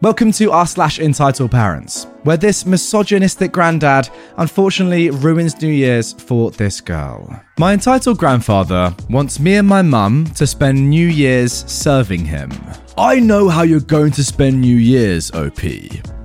Welcome to r slash entitled parents, where this misogynistic granddad unfortunately ruins New Year's for this girl. My entitled grandfather wants me and my mum to spend New Year's serving him. I know how you're going to spend New Year's, OP.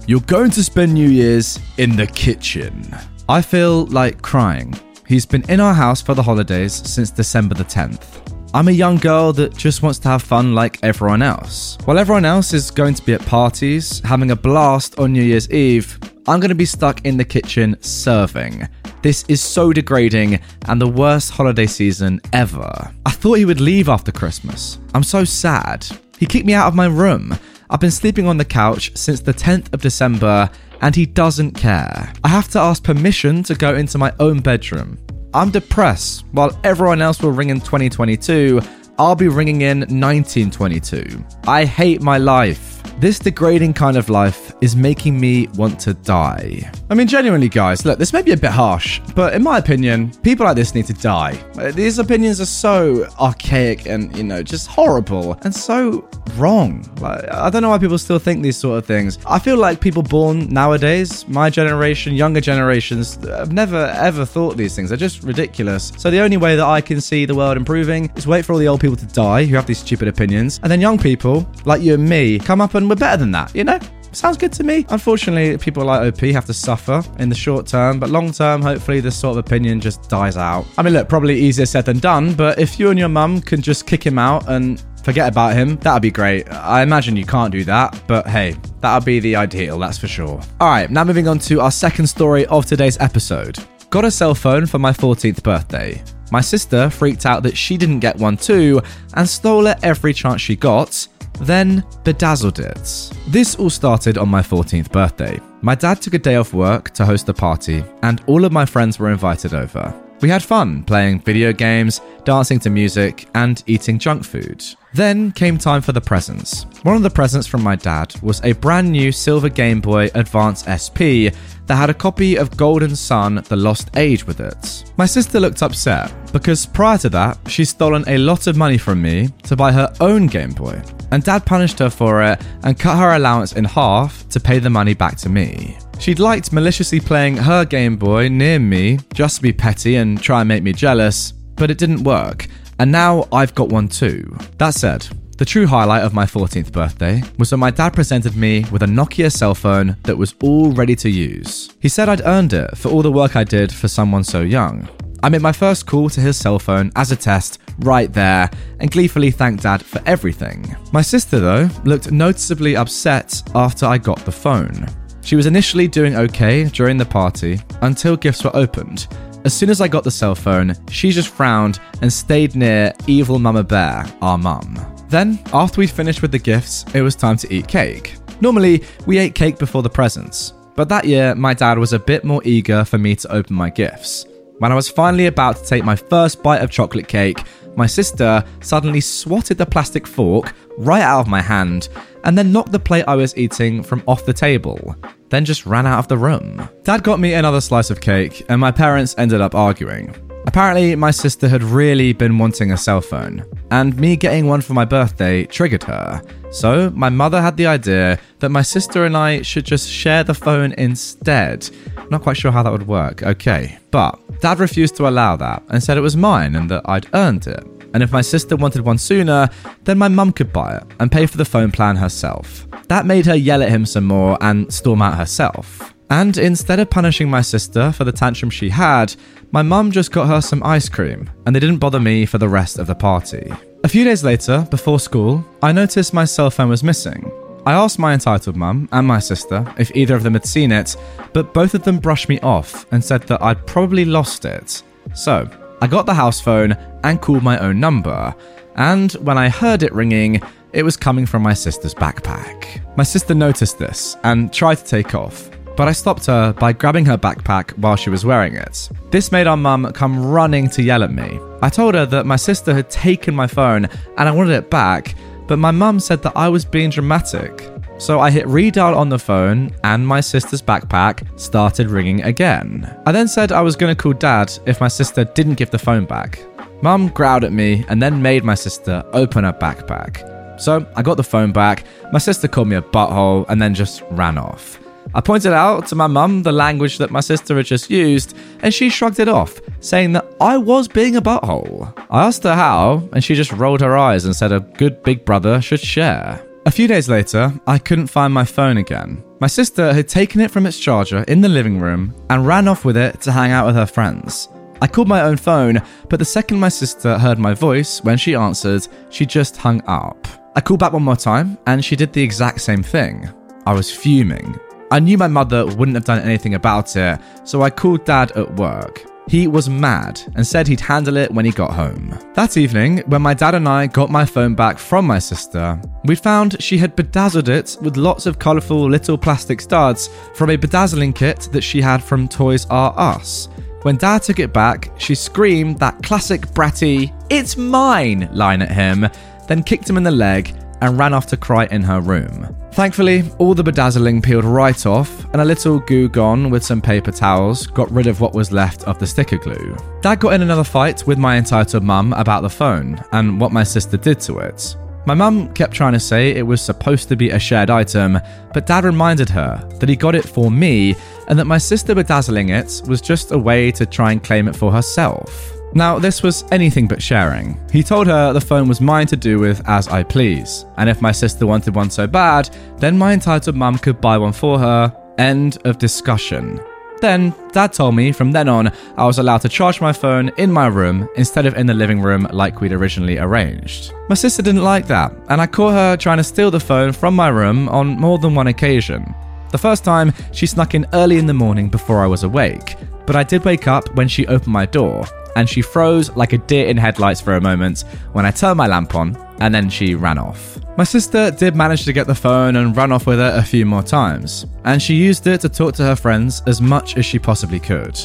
You're going to spend New Year's in the kitchen. I feel like crying. He's been in our house for the holidays since December the 10th. I'm a young girl that just wants to have fun like everyone else. While everyone else is going to be at parties, having a blast on New Year's Eve, I'm going to be stuck in the kitchen serving. This is so degrading and the worst holiday season ever. I thought he would leave after Christmas. I'm so sad. He kicked me out of my room. I've been sleeping on the couch since the 10th of December and he doesn't care. I have to ask permission to go into my own bedroom. I'm depressed. While everyone else will ring in 2022, I'll be ringing in 1922. I hate my life. This degrading kind of life is making me want to die. I mean, genuinely, guys, look, this may be a bit harsh, but in my opinion, people like this need to die. Uh, These opinions are so archaic and, you know, just horrible and so wrong. Like, I don't know why people still think these sort of things. I feel like people born nowadays, my generation, younger generations, have never ever thought these things. They're just ridiculous. So the only way that I can see the world improving is wait for all the old people to die who have these stupid opinions, and then young people like you and me come and we're better than that, you know? Sounds good to me. Unfortunately, people like OP have to suffer in the short term, but long term, hopefully, this sort of opinion just dies out. I mean, look, probably easier said than done, but if you and your mum can just kick him out and forget about him, that'd be great. I imagine you can't do that, but hey, that'd be the ideal, that's for sure. All right, now moving on to our second story of today's episode. Got a cell phone for my 14th birthday. My sister freaked out that she didn't get one too and stole it every chance she got, then bedazzled it. This all started on my 14th birthday. My dad took a day off work to host a party, and all of my friends were invited over. We had fun playing video games, dancing to music, and eating junk food. Then came time for the presents. One of the presents from my dad was a brand new silver Game Boy Advance SP that had a copy of Golden Sun The Lost Age with it. My sister looked upset because prior to that, she'd stolen a lot of money from me to buy her own Game Boy, and dad punished her for it and cut her allowance in half to pay the money back to me. She'd liked maliciously playing her Game Boy near me just to be petty and try and make me jealous, but it didn't work, and now I've got one too. That said, the true highlight of my 14th birthday was when my dad presented me with a Nokia cell phone that was all ready to use. He said I'd earned it for all the work I did for someone so young. I made my first call to his cell phone as a test right there and gleefully thanked dad for everything. My sister, though, looked noticeably upset after I got the phone. She was initially doing okay during the party until gifts were opened. As soon as I got the cell phone, she just frowned and stayed near evil Mama Bear, our mum. Then, after we'd finished with the gifts, it was time to eat cake. Normally, we ate cake before the presents, but that year, my dad was a bit more eager for me to open my gifts. When I was finally about to take my first bite of chocolate cake, my sister suddenly swatted the plastic fork right out of my hand and then knocked the plate I was eating from off the table, then just ran out of the room. Dad got me another slice of cake, and my parents ended up arguing. Apparently, my sister had really been wanting a cell phone, and me getting one for my birthday triggered her. So, my mother had the idea that my sister and I should just share the phone instead. Not quite sure how that would work, okay. But dad refused to allow that and said it was mine and that I'd earned it. And if my sister wanted one sooner, then my mum could buy it and pay for the phone plan herself. That made her yell at him some more and storm out herself. And instead of punishing my sister for the tantrum she had, my mum just got her some ice cream, and they didn't bother me for the rest of the party. A few days later, before school, I noticed my cell phone was missing. I asked my entitled mum and my sister if either of them had seen it, but both of them brushed me off and said that I'd probably lost it. So, I got the house phone and called my own number, and when I heard it ringing, it was coming from my sister's backpack. My sister noticed this and tried to take off, but I stopped her by grabbing her backpack while she was wearing it. This made our mum come running to yell at me. I told her that my sister had taken my phone and I wanted it back, but my mum said that I was being dramatic. So I hit redial on the phone and my sister's backpack started ringing again. I then said I was going to call dad if my sister didn't give the phone back. Mum growled at me and then made my sister open her backpack. So I got the phone back, my sister called me a butthole and then just ran off. I pointed out to my mum the language that my sister had just used, and she shrugged it off, saying that I was being a butthole. I asked her how, and she just rolled her eyes and said a good big brother should share. A few days later, I couldn't find my phone again. My sister had taken it from its charger in the living room and ran off with it to hang out with her friends. I called my own phone, but the second my sister heard my voice when she answered, she just hung up. I called back one more time, and she did the exact same thing. I was fuming. I knew my mother wouldn't have done anything about it, so I called dad at work. He was mad and said he'd handle it when he got home. That evening, when my dad and I got my phone back from my sister, we found she had bedazzled it with lots of colourful little plastic studs from a bedazzling kit that she had from Toys R Us. When dad took it back, she screamed that classic bratty, it's mine line at him, then kicked him in the leg and ran off to cry in her room. Thankfully, all the bedazzling peeled right off, and a little Goo Gone with some paper towels got rid of what was left of the sticker glue. Dad got in another fight with my entitled mum about the phone and what my sister did to it. My mum kept trying to say it was supposed to be a shared item, but dad reminded her that he got it for me and that my sister bedazzling it was just a way to try and claim it for herself. Now, this was anything but sharing. He told her the phone was mine to do with as I please, and if my sister wanted one so bad, then my entitled mum could buy one for her. End of discussion. Then, Dad told me from then on I was allowed to charge my phone in my room instead of in the living room like we'd originally arranged. My sister didn't like that, and I caught her trying to steal the phone from my room on more than one occasion. The first time, she snuck in early in the morning before I was awake, but I did wake up when she opened my door and she froze like a deer in headlights for a moment when I turned my lamp on, and then she ran off. My sister did manage to get the phone and run off with it a few more times, and she used it to talk to her friends as much as she possibly could.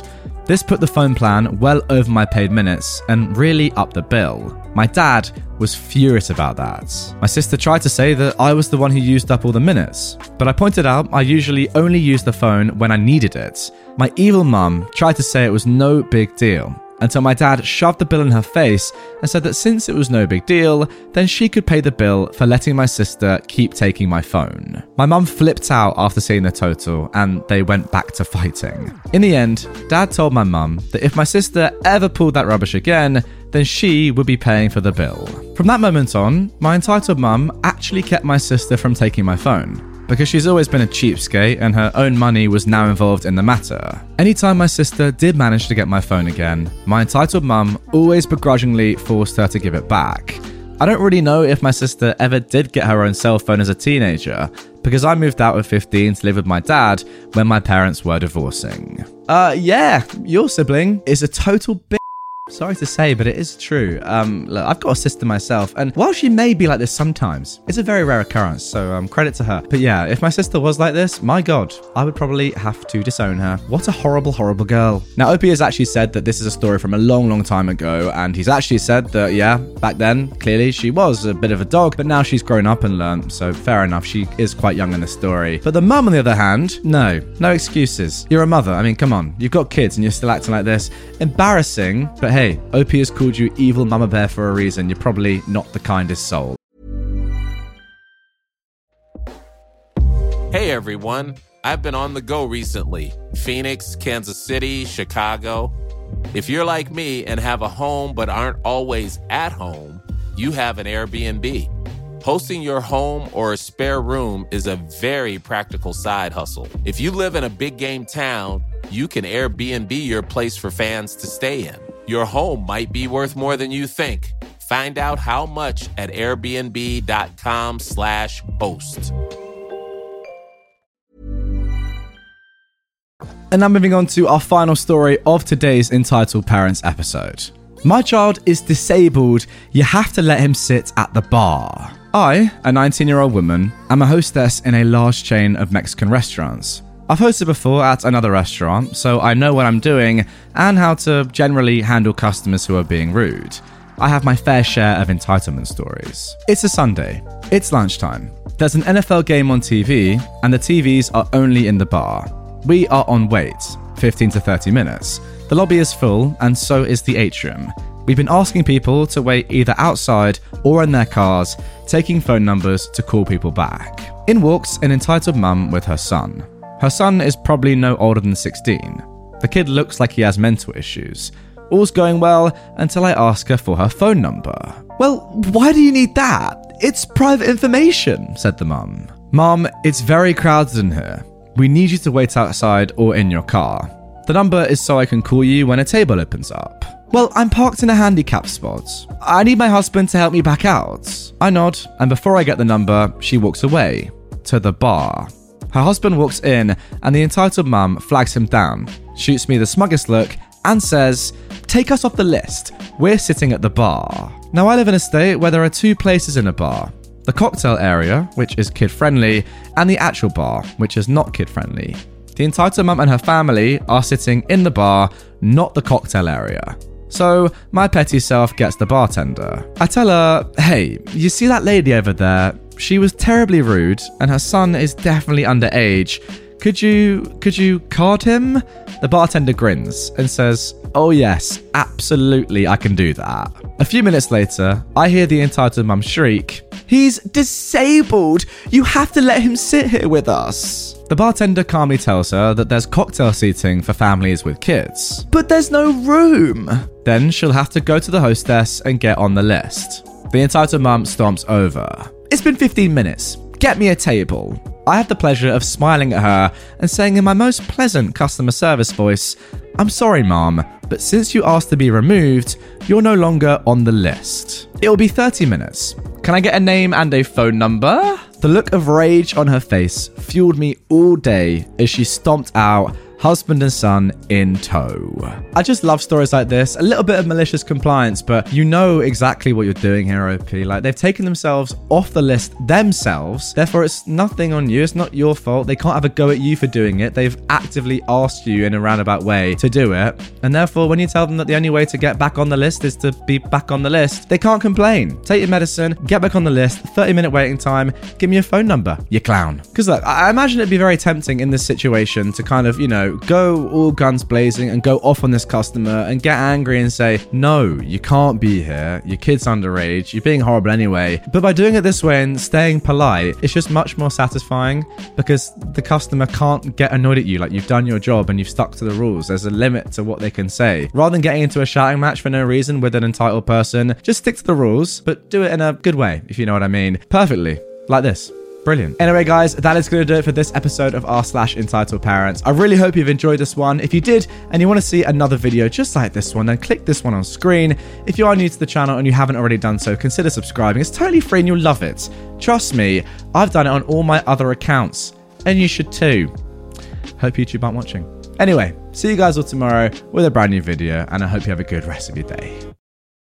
This put the phone plan well over my paid minutes and really upped the bill. My dad was furious about that. My sister tried to say that I was the one who used up all the minutes, but I pointed out I usually only used the phone when I needed it. My evil mum tried to say it was no big deal, until my dad shoved the bill in her face and said that since it was no big deal, then she could pay the bill for letting my sister keep taking my phone. My mum flipped out after seeing the total and they went back to fighting. In the end, dad told my mum that if my sister ever pulled that rubbish again, then she would be paying for the bill. From that moment on, my entitled mum actually kept my sister from taking my phone because she's always been a cheapskate and her own money was now involved in the matter. Anytime my sister did manage to get my phone again, my entitled mum always begrudgingly forced her to give it back. I don't really know if my sister ever did get her own cell phone as a teenager, because I moved out at 15 to live with my dad when my parents were divorcing. Uh, yeah, your sibling is a total bitch. Sorry to say, but it is true. Um, look, I've got a sister myself, and while she may be like this sometimes, it's a very rare occurrence. So um, credit to her. But yeah, if my sister was like this, my god, I would probably have to disown her. What a horrible, horrible girl. Now, OP has actually said that this is a story from a long, long time ago, and he's actually said that yeah, back then clearly she was a bit of a dog, but now she's grown up and learned. So fair enough, she is quite young in the story. But the mum, on the other hand, no, no excuses. You're a mother. I mean, come on, you've got kids and you're still acting like this. Embarrassing, but hey hey, OP has called you evil mama bear for a reason. You're probably not the kindest soul. Hey everyone, I've been on the go recently Phoenix, Kansas City, Chicago. If you're like me and have a home but aren't always at home, you have an Airbnb. Hosting your home or a spare room is a very practical side hustle. If you live in a big game town, you can Airbnb your place for fans to stay in. Your home might be worth more than you think. Find out how much at airbnb.com/slash host. And now moving on to our final story of today's entitled Parents episode. My child is disabled, you have to let him sit at the bar. I, a 19 year old woman, am a hostess in a large chain of Mexican restaurants. I've hosted before at another restaurant, so I know what I'm doing and how to generally handle customers who are being rude. I have my fair share of entitlement stories. It's a Sunday. It's lunchtime. There's an NFL game on TV, and the TVs are only in the bar. We are on wait, 15 to 30 minutes. The lobby is full, and so is the atrium. We've been asking people to wait either outside or in their cars, taking phone numbers to call people back. In walks an entitled mum with her son. Her son is probably no older than 16. The kid looks like he has mental issues. All's going well until I ask her for her phone number. Well, why do you need that? It's private information, said the mum. Mum, it's very crowded in here. We need you to wait outside or in your car. The number is so I can call you when a table opens up. Well, I'm parked in a handicap spot. I need my husband to help me back out. I nod, and before I get the number, she walks away to the bar. Her husband walks in, and the entitled mum flags him down, shoots me the smuggest look, and says, Take us off the list. We're sitting at the bar. Now, I live in a state where there are two places in a bar the cocktail area, which is kid friendly, and the actual bar, which is not kid friendly. The entitled mum and her family are sitting in the bar, not the cocktail area. So, my petty self gets the bartender. I tell her, hey, you see that lady over there? She was terribly rude, and her son is definitely underage. Could you could you card him? The bartender grins and says, "Oh yes, absolutely, I can do that." A few minutes later, I hear the entitled mum shriek, "He's disabled. You have to let him sit here with us." The bartender calmly tells her that there's cocktail seating for families with kids. But there's no room. Then she'll have to go to the hostess and get on the list. The entitled mum stomps over. It's been 15 minutes. Get me a table. I had the pleasure of smiling at her and saying in my most pleasant customer service voice, I'm sorry, ma'am, but since you asked to be removed, you're no longer on the list. It'll be 30 minutes. Can I get a name and a phone number? The look of rage on her face fueled me all day as she stomped out husband and son in tow. I just love stories like this. A little bit of malicious compliance, but you know exactly what you're doing here, OP. Like they've taken themselves off the list themselves. Therefore, it's nothing on you. It's not your fault. They can't have a go at you for doing it. They've actively asked you in a roundabout way to do it. And therefore, when you tell them that the only way to get back on the list is to be back on the list, they can't complain. Take your medicine, get back on the list, 30 minute waiting time, give me your phone number, you clown. Because look, I imagine it'd be very tempting in this situation to kind of, you go all guns blazing and go off on this customer and get angry and say, no, you can't be here. Your kid's underage. You're being horrible anyway. But by doing it this way and staying polite, it's just much more satisfying because the customer can't get annoyed at you. Like you've done your job and you've stuck to the rules. There's a limit to what they can say. Rather than getting into a shouting match for no reason with an entitled person, just stick to the rules, but do it in a good way, if you know what I mean. Perfectly. Like this. Brilliant. Anyway, guys, that is going to do it for this episode of r slash entitled parents. I really hope you've enjoyed this one. If you did and you want to see another video just like this one, then click this one on screen. If you are new to the channel and you haven't already done so, consider subscribing. It's totally free and you'll love it. Trust me, I've done it on all my other accounts, and you should too. Hope YouTube aren't watching. Anyway, see you guys all tomorrow with a brand new video, and I hope you have a good rest of your day.